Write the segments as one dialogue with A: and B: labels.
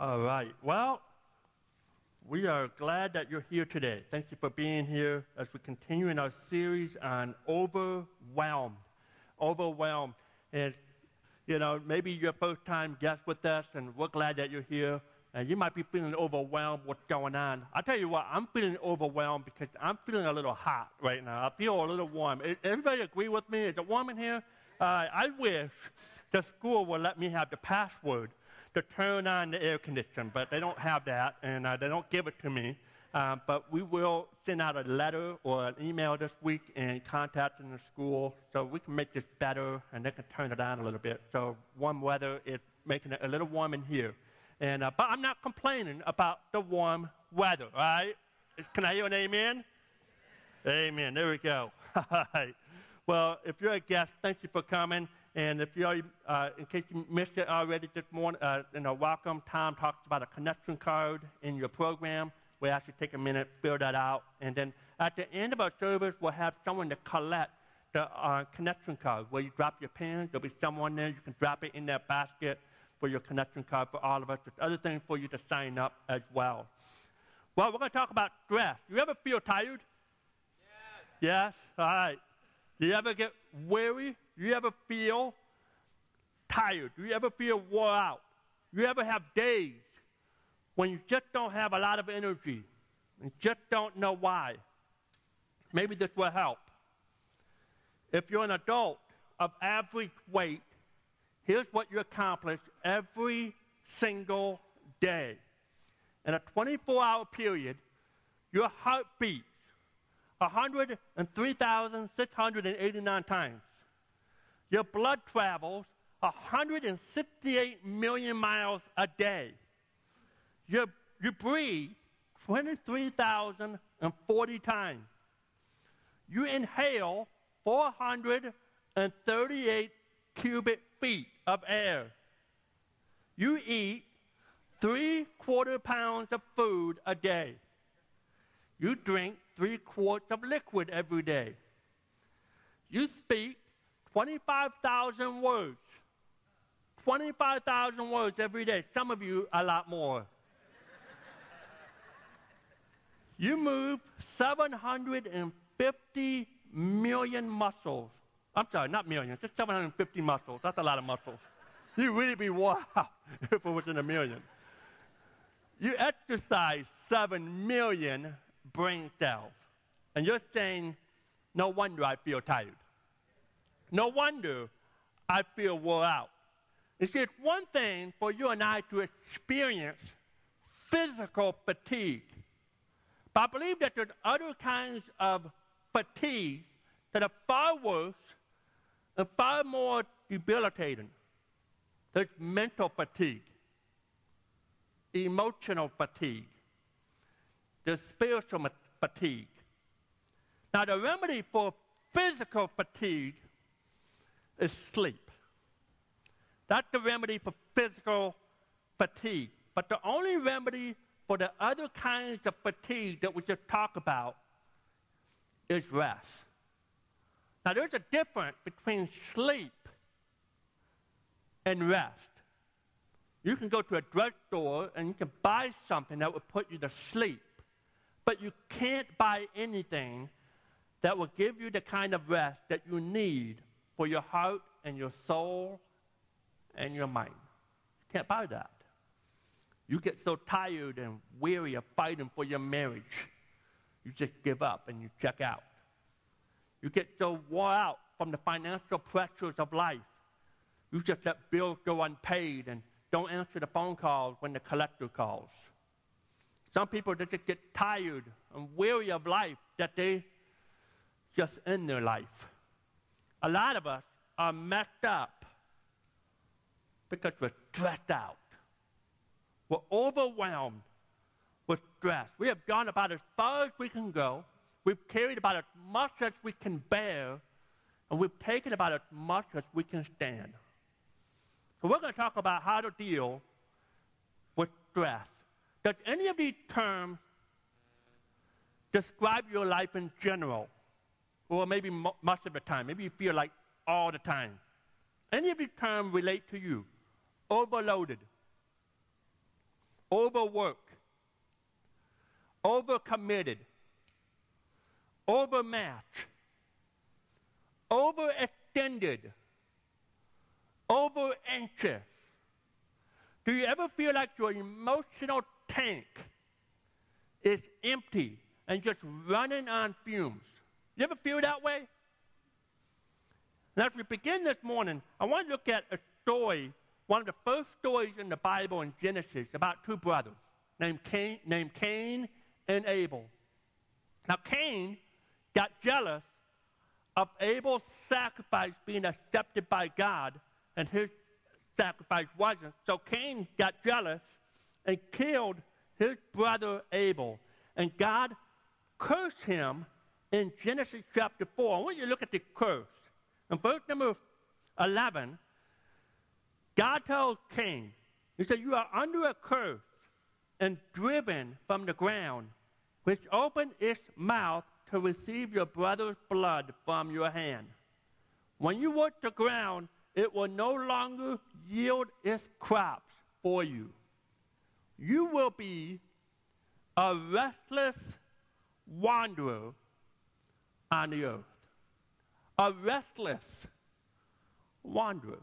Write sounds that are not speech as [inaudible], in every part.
A: All right. Well, we are glad that you're here today. Thank you for being here as we continue in our series on overwhelmed. Overwhelmed. And, you know, maybe your first time guest with us, and we're glad that you're here. And you might be feeling overwhelmed what's going on. I'll tell you what, I'm feeling overwhelmed because I'm feeling a little hot right now. I feel a little warm. Everybody agree with me? Is it warm in here? Uh, I wish the school would let me have the password to turn on the air conditioner, but they don't have that, and uh, they don't give it to me. Uh, but we will send out a letter or an email this week and contact the school so we can make this better and they can turn it on a little bit. So warm weather is making it a little warm in here. And, uh, but I'm not complaining about the warm weather, right? Can I hear an amen? Amen. There we go. [laughs] all right. well, if you're a guest, thank you for coming. And if you uh, in case you missed it already this morning, uh, you know, welcome. Tom talks about a connection card in your program. We ask you to take a minute, fill that out, and then at the end of our service, we'll have someone to collect the uh, connection card where you drop your pen. There'll be someone there. You can drop it in that basket for your connection card for all of us. There's other things for you to sign up as well. Well, we're going to talk about stress. You ever feel tired? Yes. Yes? All right. Do you ever get weary? Do you ever feel tired? Do you ever feel wore out? Do you ever have days when you just don't have a lot of energy and just don't know why? Maybe this will help. If you're an adult of average weight Here's what you accomplish every single day. In a 24 hour period, your heart beats 103,689 times. Your blood travels 168 million miles a day. You, you breathe 23,040 times. You inhale 438 cubic feet of air. You eat three quarter pounds of food a day. You drink three quarts of liquid every day. You speak 25,000 words. 25,000 words every day. Some of you, a lot more. you move 750 million muscles I'm sorry, not million, just 750 muscles. That's a lot of muscles. You'd really be wow [laughs] if it was in a million. You exercise 7 million brain cells. And you're saying, no wonder I feel tired. No wonder I feel wore out. It's one thing for you and I to experience physical fatigue. But I believe that there's other kinds of fatigue that are far worse and far more debilitating. There's mental fatigue, emotional fatigue, there's spiritual fatigue. Now, the remedy for physical fatigue is sleep. That's the remedy for physical fatigue. But the only remedy for the other kinds of fatigue that we just talked about is rest. Now, there's a difference between sleep and rest. You can go to a drugstore and you can buy something that will put you to sleep, but you can't buy anything that will give you the kind of rest that you need for your heart and your soul and your mind. You can't buy that. You get so tired and weary of fighting for your marriage, you just give up and you check out. You get so worn out from the financial pressures of life. You just let bills go unpaid and don't answer the phone calls when the collector calls. Some people they just get tired and weary of life that they just end their life. A lot of us are messed up because we're stressed out. We're overwhelmed with stress. We have gone about as far as we can go We've carried about as much as we can bear, and we've taken about as much as we can stand. So we're going to talk about how to deal with stress. Does any of these terms describe your life in general? Or maybe most of the time. Maybe you feel like all the time. Any of these terms relate to you? Overloaded. overworked, overcommitted, overmatched, overextended, over anxious? Do you ever feel like your emotional tank is empty and just running on fumes? You ever feel that way? And as we begin this morning, I want to look at a story, one of the first stories in the Bible in Genesis about two brothers named Cain, named Cain and Abel. Now, Cain got jealous of Abel's sacrifice being accepted by God, and his sacrifice wasn't. So Cain got jealous and killed his brother Abel. And God cursed him in Genesis chapter 4. I want you to look at the curse. In verse number 11, God told Cain, He said, You are under a curse and driven from the ground, which opened its mouth to receive your brother's blood from your hand. When you work the ground, it will no longer yield its crops for you. You will be a restless wanderer on the earth. A restless wanderer.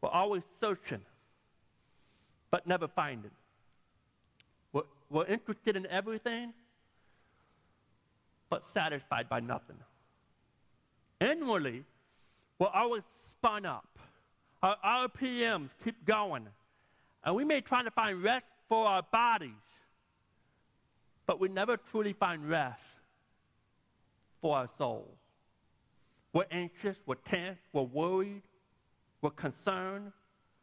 A: We're always searching, but never finding. We're, we're interested in everything, but satisfied by nothing. Inwardly, we're always spun up. Our RPMs keep going. And we may try to find rest for our bodies, but we never truly find rest for our souls. We're anxious, we're tense, we're worried, we're concerned.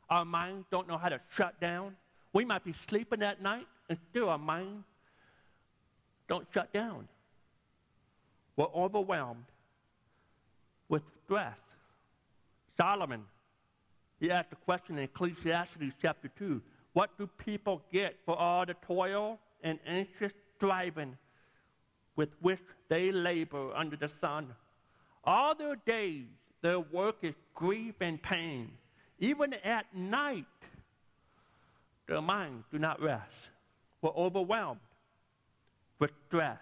A: Our minds don't know how to shut down. We might be sleeping at night and still our mind don't shut down. We're overwhelmed with stress. Solomon, he asked a question in Ecclesiastes chapter 2 What do people get for all the toil and anxious striving with which they labor under the sun? All their days, their work is grief and pain. Even at night, their minds do not rest. We're overwhelmed with stress.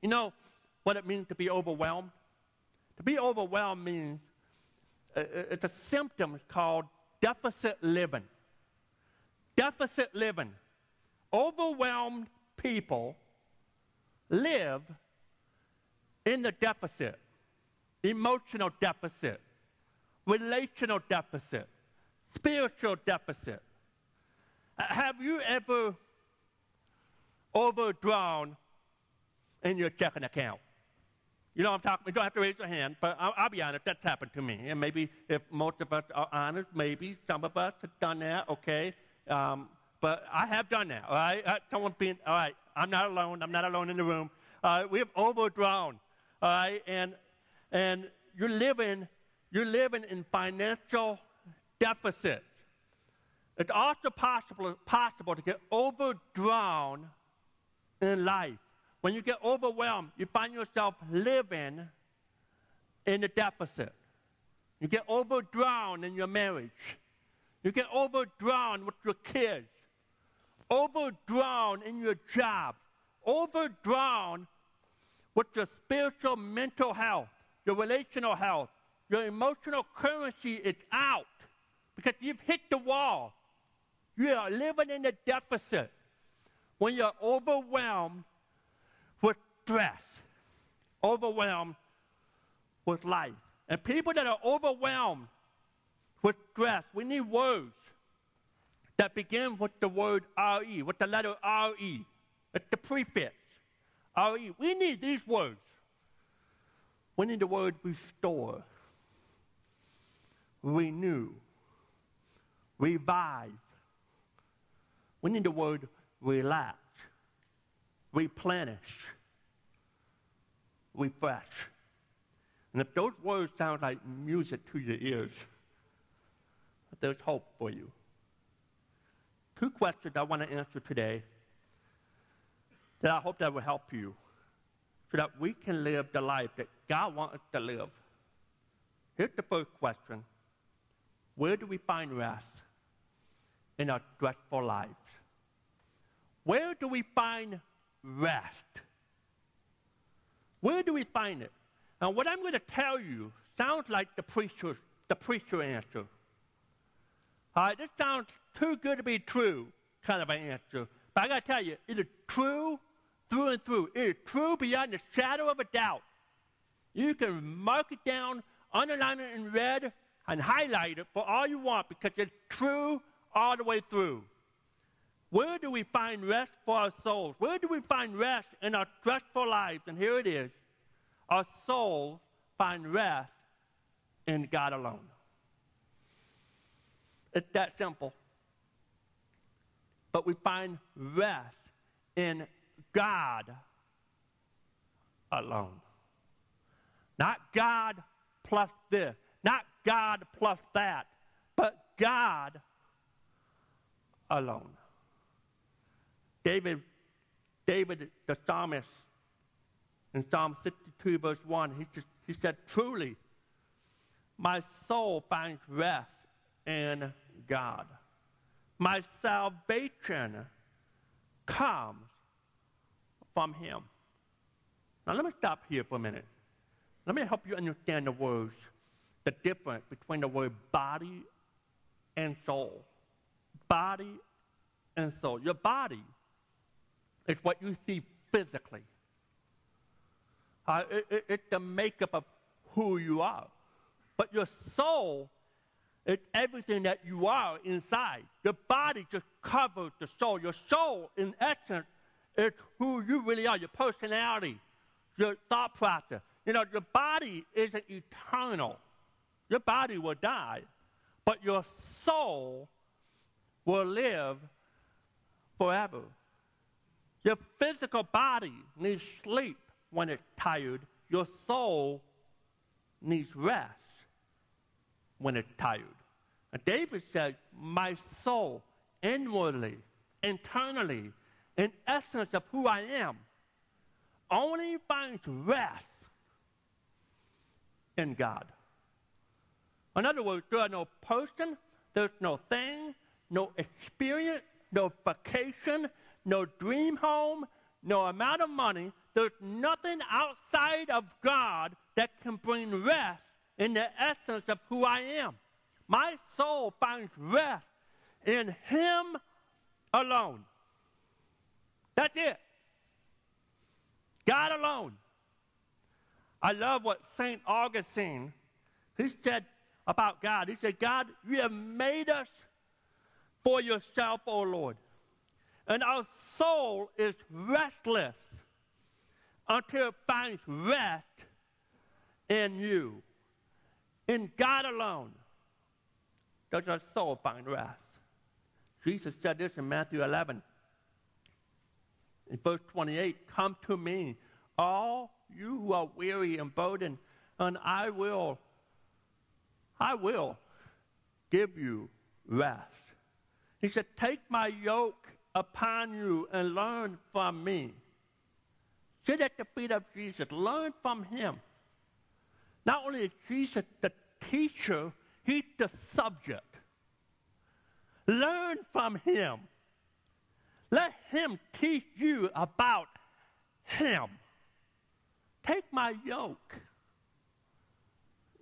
A: You know what it means to be overwhelmed? To be overwhelmed means uh, uh, it's a symptom called deficit living. Deficit living. Overwhelmed people live in the deficit emotional deficit, relational deficit, spiritual deficit. Uh, have you ever overdrawn in your checking account? You know what I'm talking You don't have to raise your hand, but I'll, I'll, be honest, that's happened to me. And maybe if most of us are honest, maybe some of us have done that, okay? Um, but I have done that, all right? Someone being, all right, I'm not alone. I'm not alone in the room. Uh, we have overdrawn, all right? And, and you're living, you're living in financial deficit. It's also possible, possible to get overdrawn in life. When you get overwhelmed, you find yourself living in a deficit. You get overdrawn in your marriage. You get overdrawn with your kids. Overdrawn in your job. Overdrawn with your spiritual mental health, your relational health. Your emotional currency is out because you've hit the wall. You are living in a deficit when you're overwhelmed with stress, overwhelmed with life. And people that are overwhelmed with stress, we need words that begin with the word RE, with the letter RE, with the prefix RE. We need these words. We need the word restore, renew, revive. We need the word relax, replenish, refresh. And if those words sound like music to your ears, there's hope for you. Two questions I want to answer today that I hope that will help you so that we can live the life that God wants us to live. Here's the first question Where do we find rest in our stressful lives? Where do we find rest? Where do we find it? And what I'm going to tell you sounds like the preacher's, the preacher answer. All right, this sounds too good to be true, kind of an answer. But I got to tell you, it is true through and through. It is true beyond the shadow of a doubt. You can mark it down, underline it in red, and highlight it for all you want because it's true all the way through. Where do we find rest for our souls? Where do we find rest in our stressful lives? And here it is our souls find rest in God alone. It's that simple. But we find rest in God alone. Not God plus this, not God plus that, but God alone. David, David the psalmist, in Psalm 62, verse 1, he, just, he said, Truly, my soul finds rest in God. My salvation comes from Him. Now, let me stop here for a minute. Let me help you understand the words, the difference between the word body and soul. Body and soul. Your body is what you see physically. Uh, it, it, it's the makeup of who you are. But your soul is everything that you are inside. Your body just covers the soul. Your soul, in essence, is who you really are, your personality, your thought process. You know, your body isn't eternal. Your body will die, but your soul will live forever. Your physical body needs sleep when it's tired. Your soul needs rest when it's tired. And David said, My soul, inwardly, internally, in essence of who I am, only finds rest in God. In other words, there are no person, there's no thing, no experience, no vacation, no dream home, no amount of money. There's nothing outside of God that can bring rest in the essence of who I am. My soul finds rest in Him alone. That's it. God alone. I love what St. Augustine, he said about God. He said, God, you have made us for yourself, O Lord. And our soul is restless until it finds rest in you. In God alone does our soul find rest. Jesus said this in Matthew 11. In verse 28, come to me, all you who are weary and burdened, and I will, I will give you rest. He said, take my yoke upon you and learn from me. Sit at the feet of Jesus, learn from him. Not only is Jesus the teacher, he's the subject. Learn from him. Let him teach you about him. Take my yoke.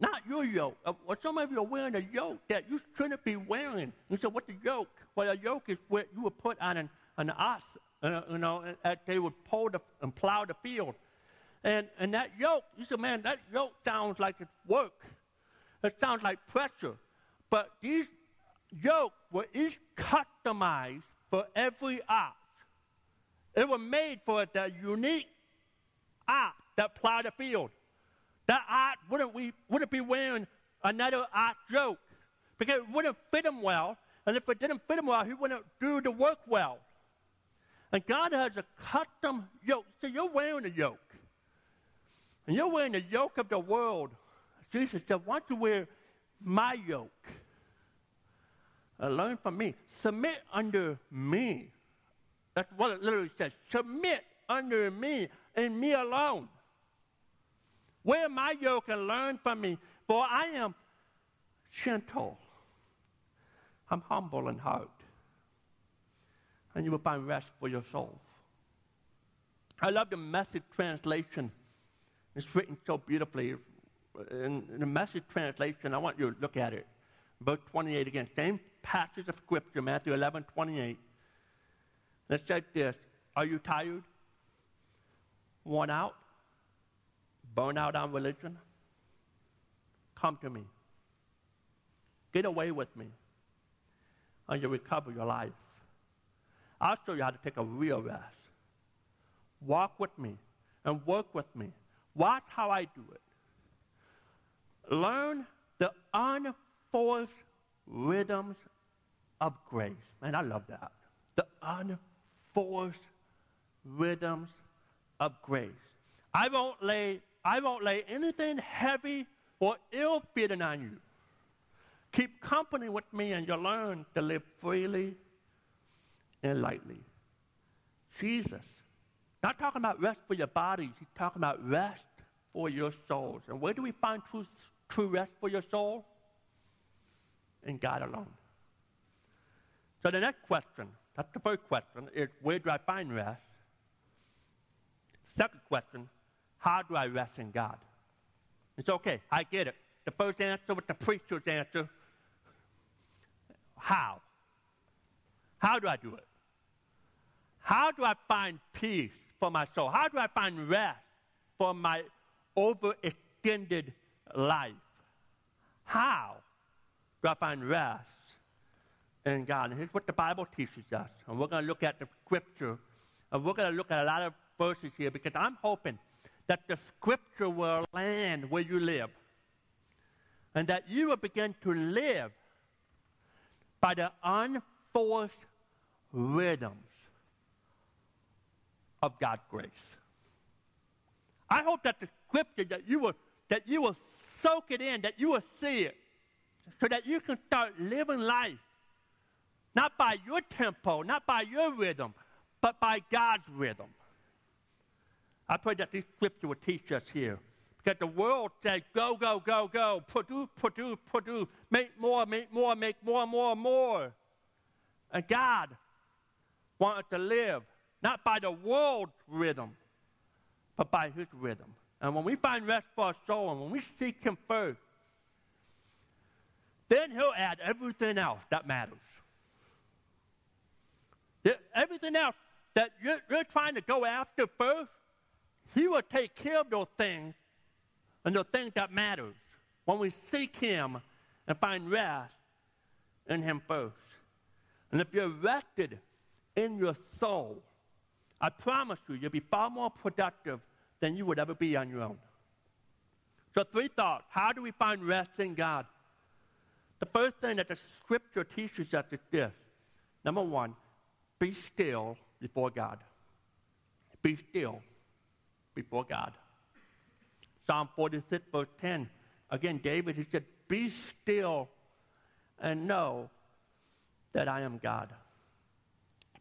A: Not your yoke. Uh, well, some of you are wearing a yoke that you shouldn't be wearing. You say, what's a yoke? Well, a yoke is what you would put on an, an ox, uh, you know, and they would pull the, and plow the field. And, and that yoke, you say, man, that yoke sounds like it's work. It sounds like pressure. But these yokes were each customized for every ox. It was made for the unique ox that plowed the field. That ox wouldn't, we, wouldn't be wearing another ox yoke because it wouldn't fit him well. And if it didn't fit him well, he wouldn't do the work well. And God has a custom yoke. So you're wearing a yoke. And you're wearing the yoke of the world. Jesus said, Why don't you wear my yoke? uh, learn from me. Submit under me. That's what it literally says. Submit under me and me alone. Wear my yoke and learn from me, for I am gentle. I'm humble in heart. and you will find rest for your souls. I love the message translation. It's written so beautifully. In, in the message translation, I want you to look at it. Verse 28 again, same passage of scripture, Matthew 11, 28. It says this Are you tired? Worn out? Burn out on religion? Come to me. Get away with me. And you recover your life. I'll show you how to take a real rest. Walk with me and work with me. Watch how I do it. Learn the unforced rhythms of grace. Man, I love that. The unforced rhythms of grace. I won't lay, I won't lay anything heavy or ill fitting on you. Keep company with me and you'll learn to live freely and lightly. Jesus, not talking about rest for your bodies, he's talking about rest for your souls. And where do we find true, true rest for your soul? In God alone. So the next question, that's the first question, is where do I find rest? Second question, how do I rest in God? It's okay, I get it. The first answer was the preacher's answer. How? How do I do it? How do I find peace for my soul? How do I find rest for my overextended life? How do I find rest in God? And here's what the Bible teaches us. And we're going to look at the scripture. And we're going to look at a lot of verses here because I'm hoping that the scripture will land where you live. And that you will begin to live by the unforced rhythms of God's grace. I hope that the scripture that you will that you will soak it in, that you will see it, so that you can start living life not by your tempo, not by your rhythm, but by God's rhythm. I pray that this scripture will teach us here. Because the world says, go, go, go, go, produce, produce, produce, make more, make more, make more, more, more. And God wanted to live not by the world's rhythm, but by His rhythm. And when we find rest for our soul and when we seek Him first, then He'll add everything else that matters. Everything else that you're, trying to go after first, He will take care of those things and the things that matters when we seek Him and find rest in Him first. And if you're rested in your soul, I promise you, you'll be far more productive than you would ever be on your own. So, three thoughts. How do we find rest in God? The first thing that the scripture teaches us is this. Number one, be still before God. Be still before God. Psalm 46, verse 10. Again, David, he said, Be still and know that I am God.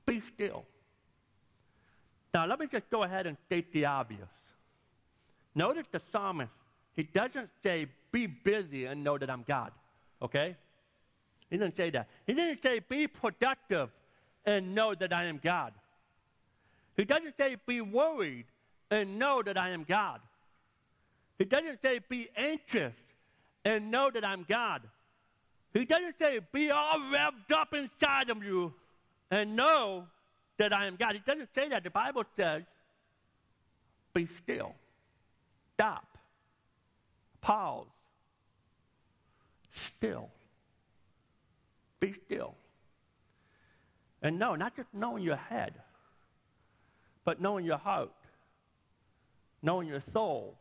A: Be still. Now, let me just go ahead and state the obvious. Notice the psalmist, he doesn't say, Be busy and know that I'm God. Okay? He didn't say that. He didn't say, Be productive and know that I am God. He doesn't say, Be worried and know that I am God. He doesn't say, Be anxious and know that I'm God. He doesn't say, Be all revved up inside of you and know that I am God. He doesn't say that. The Bible says, Be still, stop, pause, still. Be still. And know, not just knowing your head, but knowing your heart, knowing your soul,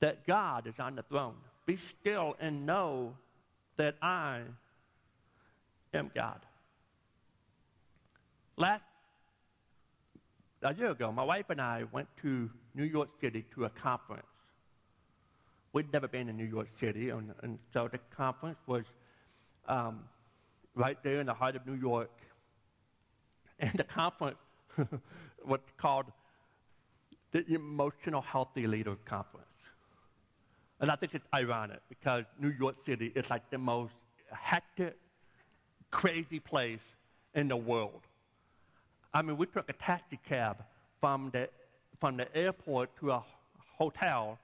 A: that God is on the throne. Be still and know that I am God. Last a year ago, my wife and I went to New York City to a conference. We'd never been in New York City, and, and so the conference was um, right there in the heart of New York. And the conference [laughs] was called the Emotional Healthy Leader Conference. And I think it's ironic because New York City is like the most hectic, crazy place in the world. I mean, we took a taxi cab from the, from the airport to a hotel.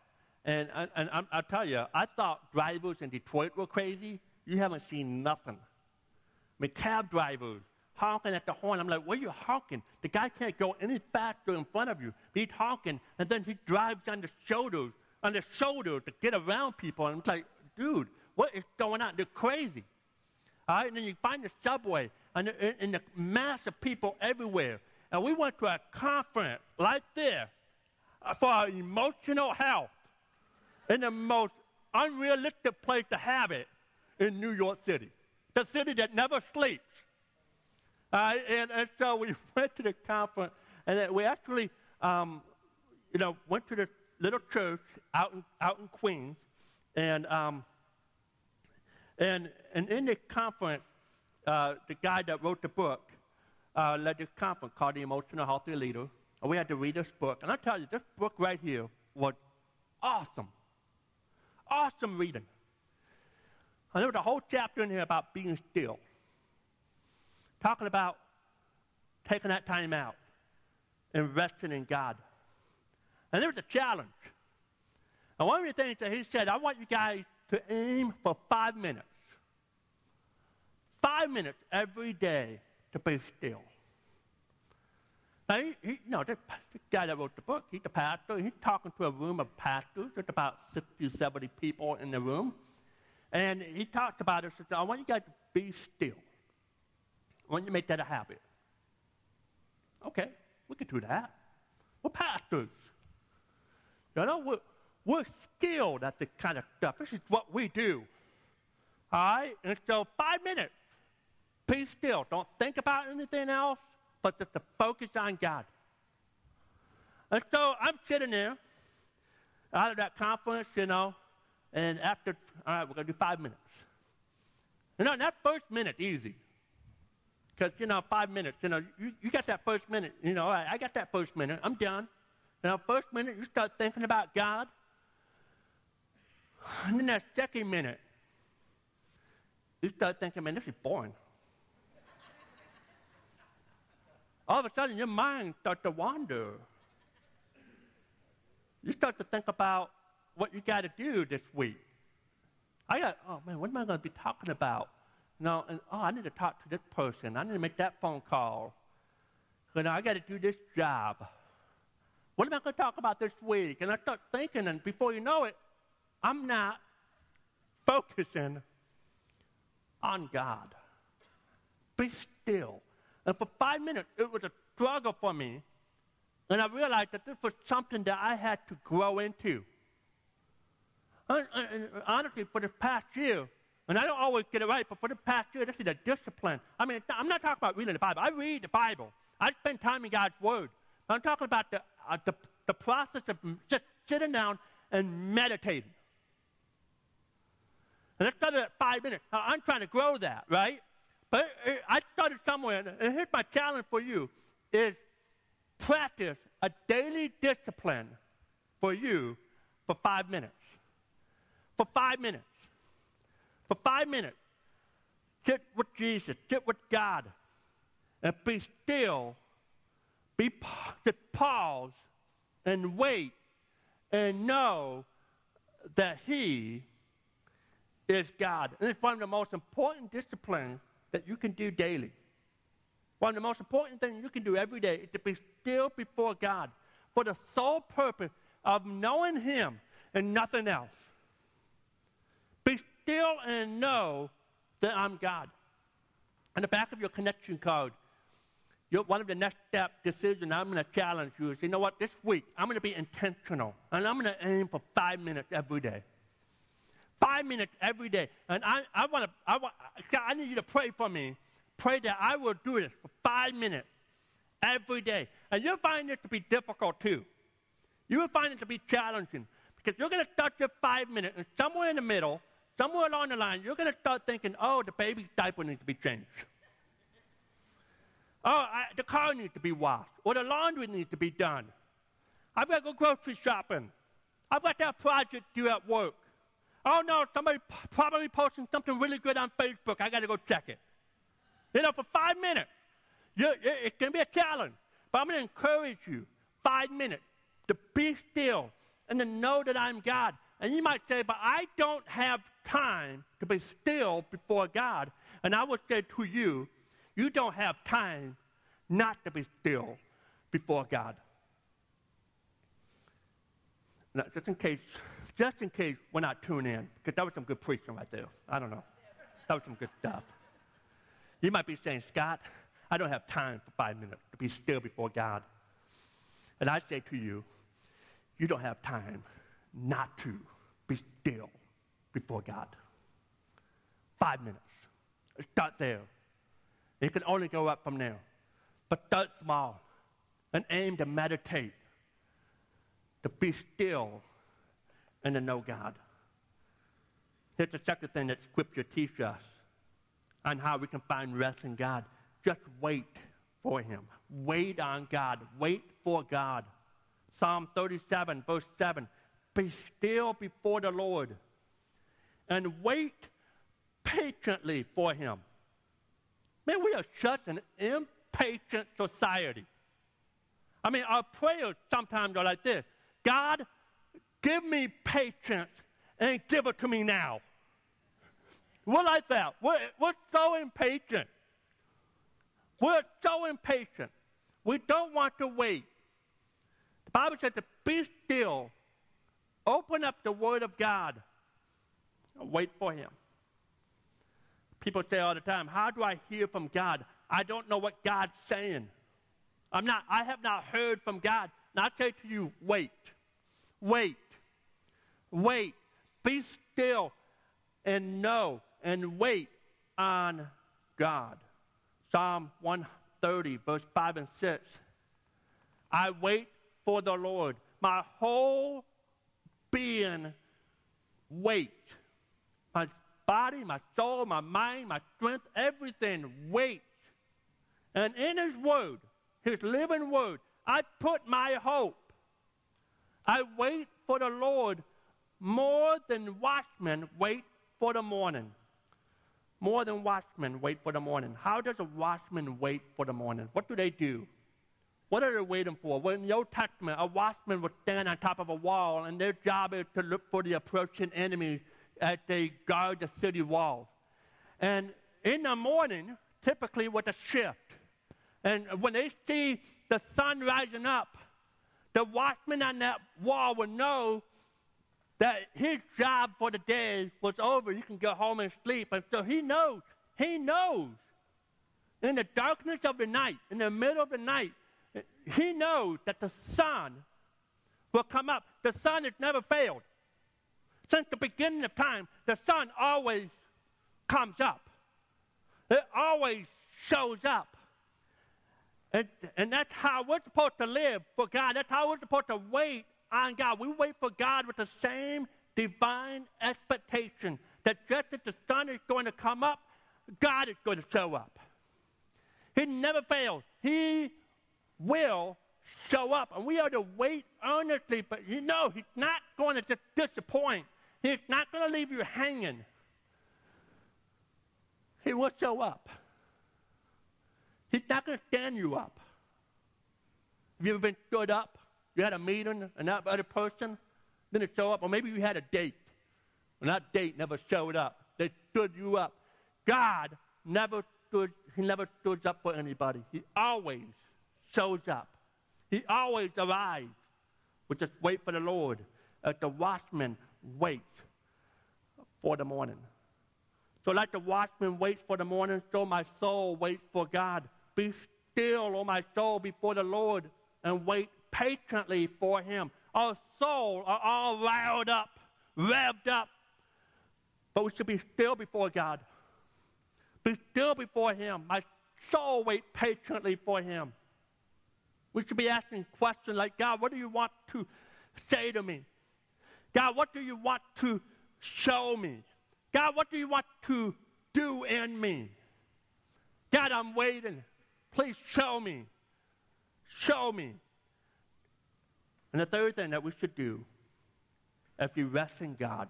A: And, and, and I, I'll tell you, I thought drivers in Detroit were crazy. You haven't seen nothing. I mean, cab drivers honking at the horn. I'm like, where are you honking? The guy can't go any faster in front of you. He's honking, and then he drives on the shoulders, on the shoulders to get around people. And I'm like, dude, what is going on? They're crazy. All right, and then you find the subway, and the, and the mass of people everywhere. And we went to a conference right there uh, for our emotional health. In the most unrealistic place to have it in New York City, the city that never sleeps. Uh, and, and so we [laughs] went to the conference, and we actually, um, you know, went to the little church out in, out in Queens, and, um, and, and in the conference, uh, the guy that wrote the book uh, led this conference called The Emotional Healthy Leader. And we had to read this book. And I tell you, this book right here was awesome. Awesome reading. And there was a whole chapter in here about being still, talking about taking that time out and resting in God. And there was a challenge. And one of the things that he said, I want you guys to aim for five minutes. Five minutes every day to be still. Now, he, he, know, the, the, guy that wrote the book, he's the pastor. He's talking to a room of pastors. There's about 60, 70 people in the room. And he talked about it. Said, I want you guys to be still. I want you to make that a habit. Okay, we can do that. We're pastors. You know, we're, we're skilled at this kind of stuff. This is what we do. All right? And so, five minutes. Be still. Don't think about anything else, but just to focus on God. And so I'm sitting there out of that conference, you know, and after, all right, we're going to do five minutes. You know, that first minute, easy. Because, you know, five minutes, you know, you, you got that first minute. You know, I, I got that first minute. I'm done. You know, first minute, you start thinking about God. And then that second minute, you start thinking, man, this is boring. All of a sudden, your mind starts to wander. You start to think about what you got to do this week. I got, oh man, what am I going to be talking about? No, and oh, I need to talk to this person. I need to make that phone call. You know, I got to do this job. What am I going to talk about this week? And I start thinking, and before you know it, I'm not focusing on God. Be still. And for five minutes, it was a struggle for me. And I realized that this was something that I had to grow into. And, and, honestly, for the past year, and I don't always get it right, but for the past year, this is a discipline. I mean, I'm not talking about reading the Bible. I read the Bible. I spend time in God's Word. I'm talking about the, uh, the, the process of just sitting down and meditating. And let's at five minutes. I'm trying to grow that, right? But uh, I started somewhere, and here's my challenge for you, is practice a daily discipline for you for five minutes. For five minutes. For five minutes. Sit with Jesus. Sit with God. And be still. Be just pause and wait and know that He is God. And it's one of the most important disciplines that you can do daily. One of the most important things you can do every day is to be still before God for the sole purpose of knowing Him and nothing else. Be still and know that I'm God. On the back of your connection card, one of the next step decisions I'm going to challenge you is, you know what, this week I'm going to be intentional and I'm going to aim for five minutes every day. Five minutes every day. And I, I want to, I, want, God, I need you to pray for me. Pray that I will do this for five minutes every day. And you'll find it to be difficult too. You will find it to be challenging because you're going to start your five minutes, and somewhere in the middle, somewhere along the line, you're going to start thinking, oh, the baby's diaper needs to be changed. Oh, I, the car needs to be washed, or the laundry needs to be done. I've got to go grocery shopping. I've got that project due at work. Oh no, somebody probably posting something really good on Facebook. I got to go check it. You know, for five minutes, it can be a challenge. But I'm going to encourage you five minutes to be still and to know that I'm God. And you might say, but I don't have time to be still before God. And I would say to you, you don't have time not to be still before God. Now, just in case, just in case we're not tuned in, because that was some good preaching right there. I don't know. That was some good stuff. You might be saying, Scott, I don't have time for five minutes to be still before God. And I say to you, you don't have time not to be still before God. Five minutes. Start there. It can only go up from there. But start small and aim to meditate, to be still, and to know God. Here's the second thing that Scripture teaches us on how we can find rest in God. Just wait for Him. Wait on God. Wait for God. Psalm 37, verse 7. Be still before the Lord and wait patiently for Him. Man, we are such an impatient society. I mean, our prayers sometimes are like this God, give me patience and give it to me now. We're like that. We're, we're so impatient. We're so impatient. We don't want to wait. The Bible says to be still, open up the Word of God, wait for Him. People say all the time, How do I hear from God? I don't know what God's saying. I'm not, I have not heard from God. And I say to you, wait, wait, wait, be still and know and wait on God. Psalm 130, verse 5 and 6. I wait for the Lord. My whole being wait. My body, my soul, my mind, my strength, everything wait. And in His Word, His living Word, I put my hope. I wait for the Lord more than watchmen wait for the morning. More than watchmen wait for the morning. How does a watchman wait for the morning? What do they do? What are they waiting for? Well, in the Old Testament, a watchman would stand on top of a wall, and their job is to look for the approaching enemy as they guard the city walls. And in the morning, typically with a shift, and when they see the sun rising up, the watchman on that wall will know that his job for the day was over. He can go home and sleep. And so he knows, he knows in the darkness of the night, in the middle of the night, he knows that the sun will come up. The sun has never failed. Since the beginning of time, the sun always comes up. It always shows up. And, and that's how we're supposed to live for God. That's how we're supposed to wait on God. We wait for God with the same divine expectation that just as the sun is going to come up, God is going to show up. He never fails. He will show up. And we are to wait earnestly, but you know, He's not going to just disappoint. He's not going to leave you hanging. He will show up. He's not going to stand you up. Have you ever been stood up? You had a meeting and that other person didn't show up, or maybe you had a date and that date never showed up. They stood you up. God never stood, he never stood up for anybody. He always shows up. He always arrives. We just wait for the Lord as the watchman waits for the morning. So like the watchman waits for the morning, so my soul waits for God. Be still, O my soul, before the Lord, and wait patiently for him. Our soul are all riled up, revved up. But we should be still before God. Be still before him. My soul wait patiently for him. We should be asking questions like, God, what do you want to say to me? God, what do you want to show me? God, what do you want to do in me? God, I'm waiting. Please show me. Show me. And the third thing that we should do as we rest in God,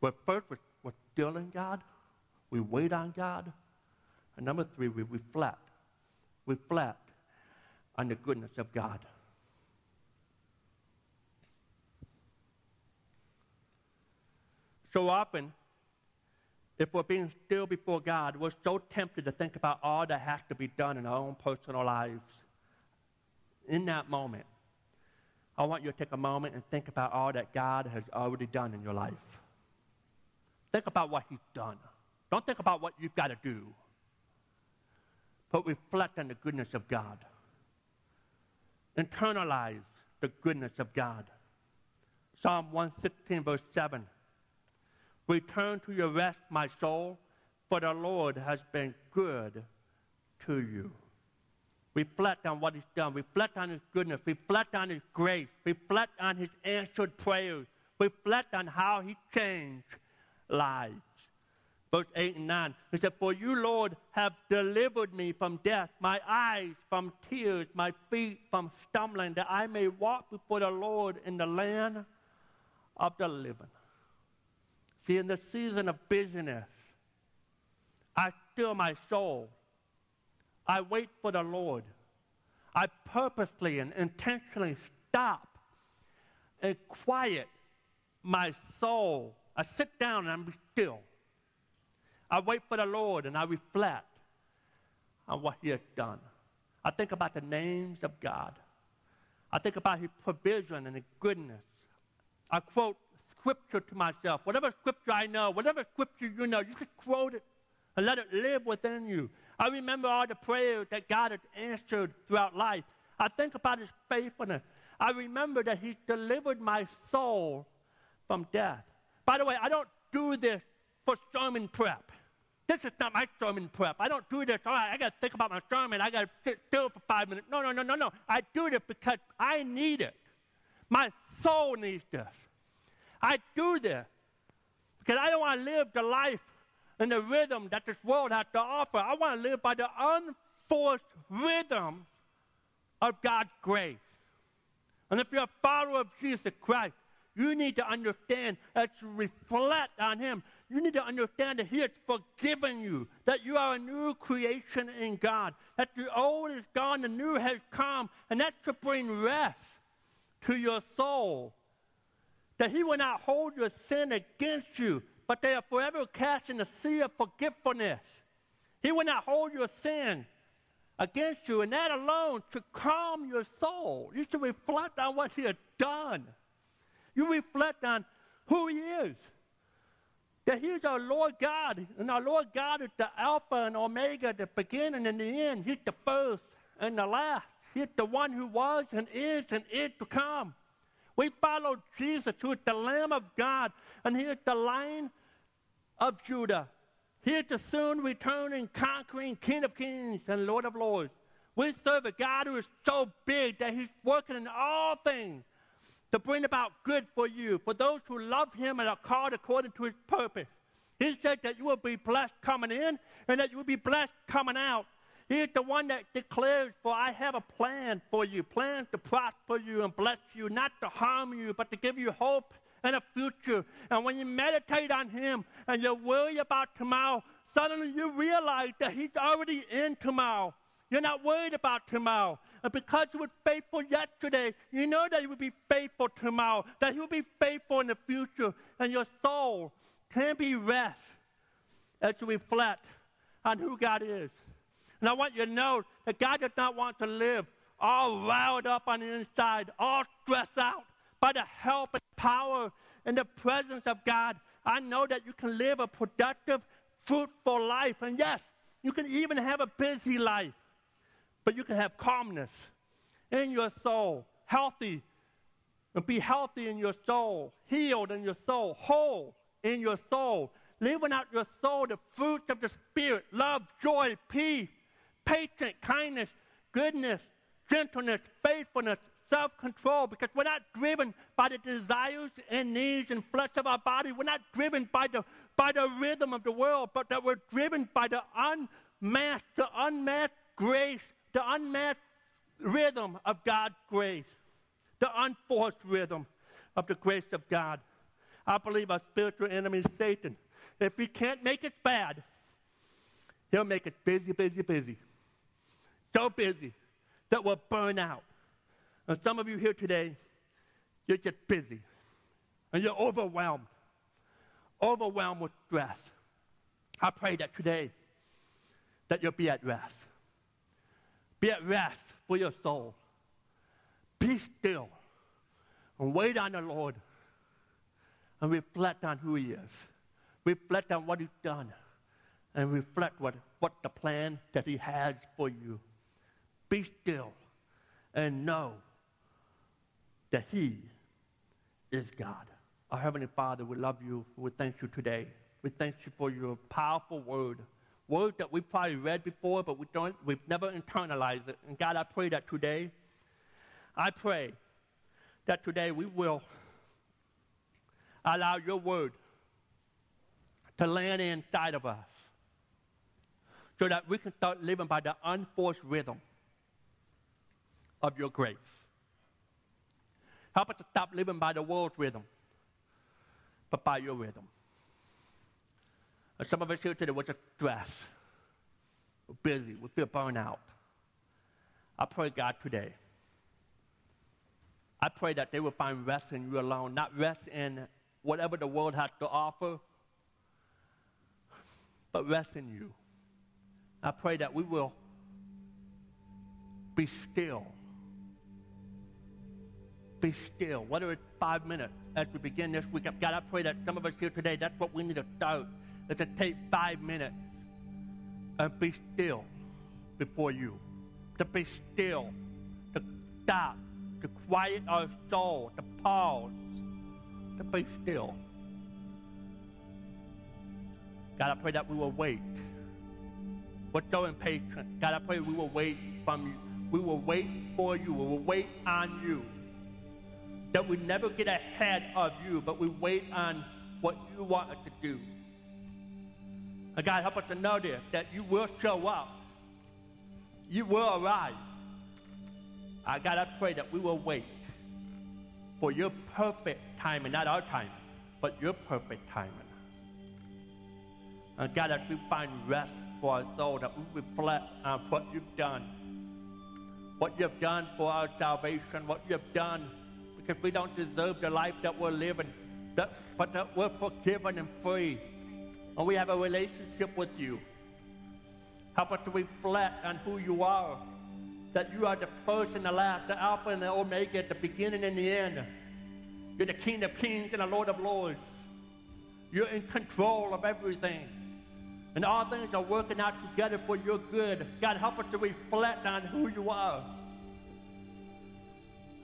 A: well, first we're, we're still in God, we wait on God, and number three, we reflect reflect on the goodness of God. So often, if we're being still before God, we're so tempted to think about all that has to be done in our own personal lives. In that moment, I want you to take a moment and think about all that God has already done in your life. Think about what He's done. Don't think about what you've got to do, but reflect on the goodness of God. Internalize the goodness of God. Psalm 116, verse 7 Return to your rest, my soul, for the Lord has been good to you. Reflect on what He's done. Reflect on His goodness. Reflect on His grace. Reflect on His answered prayers. Reflect on how He changed lives. Verse 8 and 9. He said, For you, Lord, have delivered me from death, my eyes from tears, my feet from stumbling, that I may walk before the Lord in the land of the living. See, in the season of busyness, I still my soul. I wait for the Lord. I purposely and intentionally stop and quiet my soul. I sit down and I'm still. I wait for the Lord and I reflect on what He has done. I think about the names of God. I think about His provision and His goodness. I quote scripture to myself. Whatever scripture I know, whatever scripture you know, you just quote it and let it live within you. I remember all the prayers that God has answered throughout life. I think about his faithfulness. I remember that he delivered my soul from death. By the way, I don't do this for sermon prep. This is not my sermon prep. I don't do this. All right, I got to think about my sermon. I got to sit still for five minutes. No, no, no, no, no. I do this because I need it. My soul needs this. I do this because I don't want to live the life and the rhythm that this world has to offer. I want to live by the unforced rhythm of God's grace. And if you're a follower of Jesus Christ, you need to understand that you reflect on Him. You need to understand that He has forgiven you, that you are a new creation in God, that the old is gone, the new has come, and that should bring rest to your soul that he will not hold your sin against you, but they are forever cast in the sea of forgetfulness. He will not hold your sin against you, and that alone should calm your soul. You should reflect on what he has done. You reflect on who he is. That he is our Lord God, and our Lord God is the Alpha and Omega, the beginning and the end. He's the first and the last. He's the one who was and is and is to come. We follow Jesus, who is the Lamb of God, and he is the Lion of Judah. He is the soon returning, conquering King of Kings and Lord of Lords. We serve a God who is so big that he's working in all things to bring about good for you, for those who love him and are called according to his purpose. He said that you will be blessed coming in and that you will be blessed coming out. He is the one that declares, For I have a plan for you, plans to prosper you and bless you, not to harm you, but to give you hope and a future. And when you meditate on Him and you worry about tomorrow, suddenly you realize that He's already in tomorrow. You're not worried about tomorrow. And because you were faithful yesterday, you know that you will be faithful tomorrow, that you will be faithful in the future, and your soul can be rest as you reflect on who God is. And I want you to know that God does not want to live all riled up on the inside, all stressed out by the help and power and the presence of God. I know that you can live a productive, fruitful life. And yes, you can even have a busy life, but you can have calmness in your soul, healthy, and be healthy in your soul, healed in your soul, whole in your soul, living out your soul the fruits of the Spirit love, joy, peace patience, kindness, goodness, gentleness, faithfulness, self control, because we're not driven by the desires and needs and flesh of our body. We're not driven by the, by the rhythm of the world, but that we're driven by the unmasked, the unmasked grace, the unmasked rhythm of God's grace, the unforced rhythm of the grace of God. I believe our spiritual enemy is Satan. If he can't make it bad, he'll make it busy, busy, busy so busy that we'll burn out. And some of you here today, you're just busy and you're overwhelmed, overwhelmed with stress. I pray that today that you'll be at rest. Be at rest for your soul. Be still and wait on the Lord and reflect on who He is. Reflect on what He's done and reflect what, what the plan that He has for you. Be still and know that He is God. Our Heavenly Father, we love you. We thank you today. We thank you for your powerful word. Word that we've probably read before, but we don't, we've never internalized it. And God, I pray that today, I pray that today we will allow your word to land inside of us so that we can start living by the unforced rhythm of your grace. Help us to stop living by the world's rhythm, but by your rhythm. And some of us here today were just stressed, we're busy, we feel burnout. I pray, God, today. I pray that they will find rest in you alone, not rest in whatever the world has to offer, but rest in you. I pray that we will be still be still. Whether it's five minutes as we begin this week, God, I pray that some of us here today, that's what we need to start, is to take five minutes and be still before you. To be still, to stop, to quiet our soul, to pause, to be still. God, I pray that we will wait. We're so impatient. God, I pray we will wait from you. We will wait for you. We will wait on you that we never get ahead of you, but we wait on what you want us to do. And God, help us to know this, that you will show up. You will arrive. I God, I pray that we will wait for your perfect timing, not our time, but your perfect timing. And God, as we find rest for our soul, that we reflect on what you've done, what you've done for our salvation, what you've done because we don't deserve the life that we're living, that, but that we're forgiven and free. And we have a relationship with you. Help us to reflect on who you are. That you are the first and the last, the Alpha and the Omega, the beginning and the end. You're the King of kings and the Lord of lords. You're in control of everything. And all things are working out together for your good. God, help us to reflect on who you are.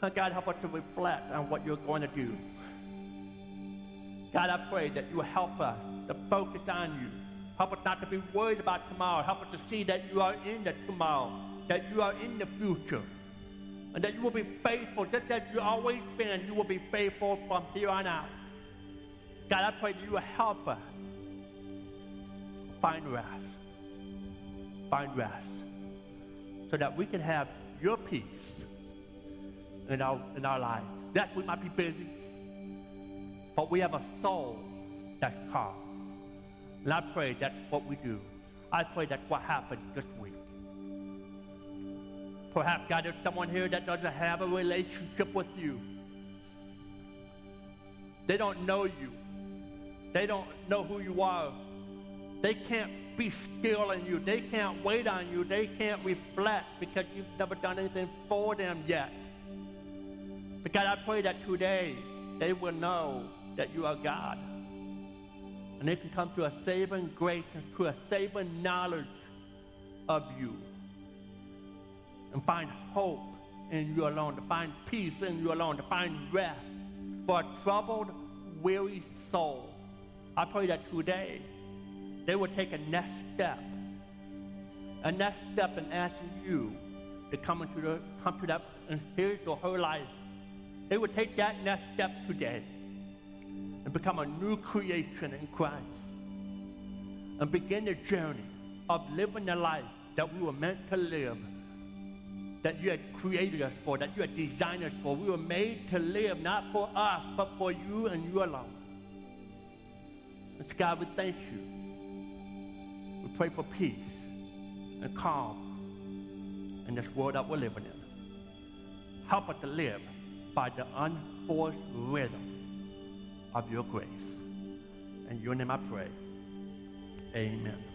A: God, help us to reflect on what you're going to do. God, I pray that you help us to focus on you. Help us not to be worried about tomorrow. Help us to see that you are in the tomorrow, that you are in the future, and that you will be faithful just as you always been. And you will be faithful from here on out. God, I pray that you will help us find rest. Find rest. So that we can have your peace in our, in our lives. Yes, we might be busy, but we have a soul that's calm. And I pray that's what we do. I pray that's what happened this week. Perhaps, God, there's someone here that doesn't have a relationship with you. They don't know you. They don't know who you are. They can't be still in you. They can't wait on you. They can't reflect because you've never done anything for them yet. But God, I pray that today they will know that you are God. And they can come to a saving grace and to a saving knowledge of you. And find hope in you alone, to find peace in you alone, to find rest for a troubled, weary soul. I pray that today they will take a next step. A next step in asking you to come into the, come to that and his or her life they would take that next step today and become a new creation in Christ and begin the journey of living the life that we were meant to live, that you had created us for, that you had designed us for. We were made to live not for us, but for you and you alone. And so God, we thank you. We pray for peace and calm in this world that we're living in. Help us to live by the unforced rhythm of your grace. In your name I pray. Amen.